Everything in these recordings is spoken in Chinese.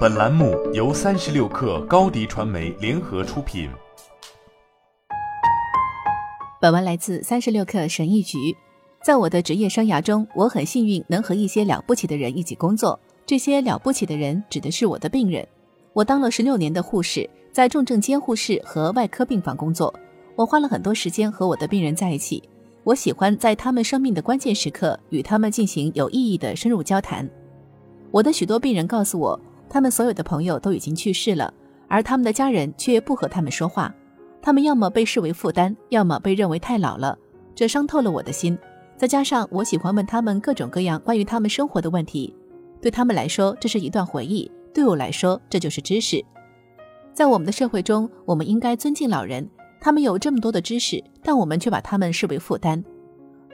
本栏目由三十六氪高低传媒联合出品。本文来自三十六氪神译局。在我的职业生涯中，我很幸运能和一些了不起的人一起工作。这些了不起的人指的是我的病人。我当了十六年的护士，在重症监护室和外科病房工作。我花了很多时间和我的病人在一起。我喜欢在他们生命的关键时刻与他们进行有意义的深入交谈。我的许多病人告诉我，他们所有的朋友都已经去世了，而他们的家人却不和他们说话。他们要么被视为负担，要么被认为太老了。这伤透了我的心。再加上我喜欢问他们各种各样关于他们生活的问题，对他们来说这是一段回忆，对我来说这就是知识。在我们的社会中，我们应该尊敬老人，他们有这么多的知识，但我们却把他们视为负担。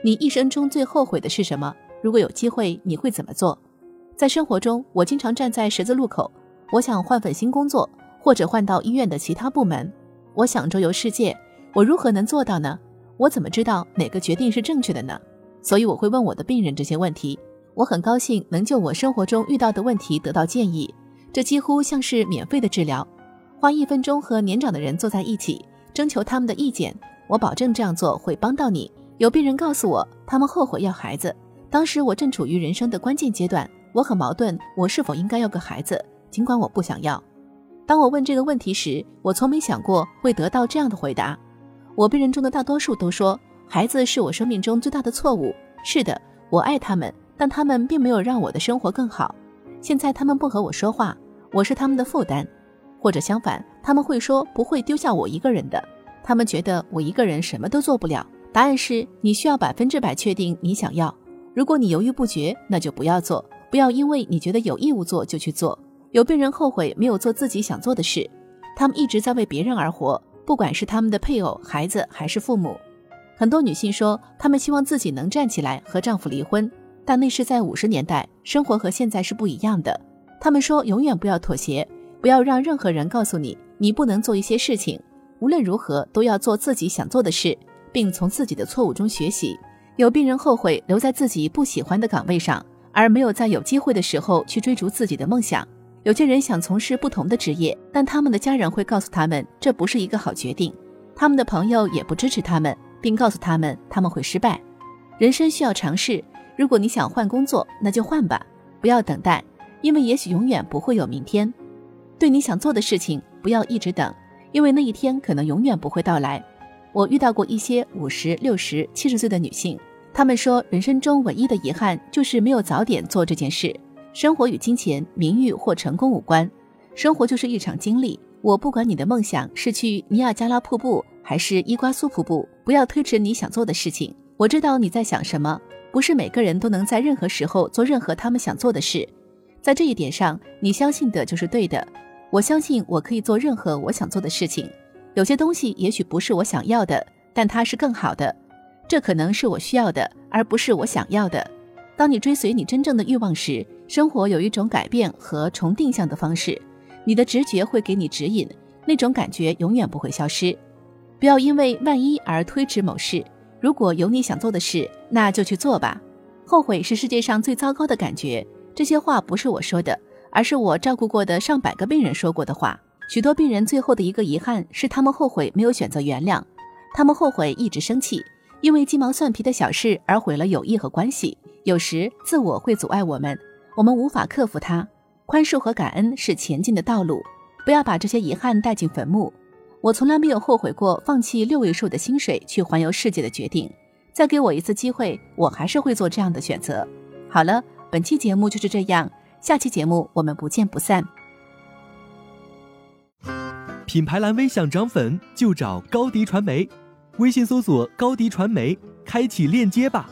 你一生中最后悔的是什么？如果有机会，你会怎么做？在生活中，我经常站在十字路口，我想换份新工作，或者换到医院的其他部门。我想周游世界，我如何能做到呢？我怎么知道哪个决定是正确的呢？所以我会问我的病人这些问题。我很高兴能就我生活中遇到的问题得到建议，这几乎像是免费的治疗。花一分钟和年长的人坐在一起，征求他们的意见，我保证这样做会帮到你。有病人告诉我，他们后悔要孩子。当时我正处于人生的关键阶段，我很矛盾，我是否应该要个孩子，尽管我不想要。当我问这个问题时，我从没想过会得到这样的回答。我病人中的大多数都说，孩子是我生命中最大的错误。是的，我爱他们，但他们并没有让我的生活更好。现在他们不和我说话，我是他们的负担，或者相反，他们会说不会丢下我一个人的。他们觉得我一个人什么都做不了。答案是你需要百分之百确定你想要。如果你犹豫不决，那就不要做，不要因为你觉得有义务做就去做。有病人后悔没有做自己想做的事，他们一直在为别人而活，不管是他们的配偶、孩子还是父母。很多女性说，她们希望自己能站起来和丈夫离婚，但那是在五十年代，生活和现在是不一样的。她们说，永远不要妥协，不要让任何人告诉你你不能做一些事情，无论如何都要做自己想做的事，并从自己的错误中学习。有病人后悔留在自己不喜欢的岗位上，而没有在有机会的时候去追逐自己的梦想。有些人想从事不同的职业，但他们的家人会告诉他们这不是一个好决定。他们的朋友也不支持他们，并告诉他们他们会失败。人生需要尝试。如果你想换工作，那就换吧，不要等待，因为也许永远不会有明天。对你想做的事情，不要一直等，因为那一天可能永远不会到来。我遇到过一些五十六十、七十岁的女性，他们说，人生中唯一的遗憾就是没有早点做这件事。生活与金钱、名誉或成功无关，生活就是一场经历。我不管你的梦想是去尼亚加拉瀑布还是伊瓜苏瀑布，不要推迟你想做的事情。我知道你在想什么，不是每个人都能在任何时候做任何他们想做的事。在这一点上，你相信的就是对的。我相信我可以做任何我想做的事情。有些东西也许不是我想要的，但它是更好的。这可能是我需要的，而不是我想要的。当你追随你真正的欲望时，生活有一种改变和重定向的方式，你的直觉会给你指引，那种感觉永远不会消失。不要因为万一而推迟某事。如果有你想做的事，那就去做吧。后悔是世界上最糟糕的感觉。这些话不是我说的，而是我照顾过的上百个病人说过的话。许多病人最后的一个遗憾是，他们后悔没有选择原谅，他们后悔一直生气，因为鸡毛蒜皮的小事而毁了友谊和关系。有时自我会阻碍我们。我们无法克服它，宽恕和感恩是前进的道路。不要把这些遗憾带进坟墓。我从来没有后悔过放弃六位数的薪水去环游世界的决定。再给我一次机会，我还是会做这样的选择。好了，本期节目就是这样，下期节目我们不见不散。品牌蓝 V 想涨粉就找高迪传媒，微信搜索高迪传媒，开启链接吧。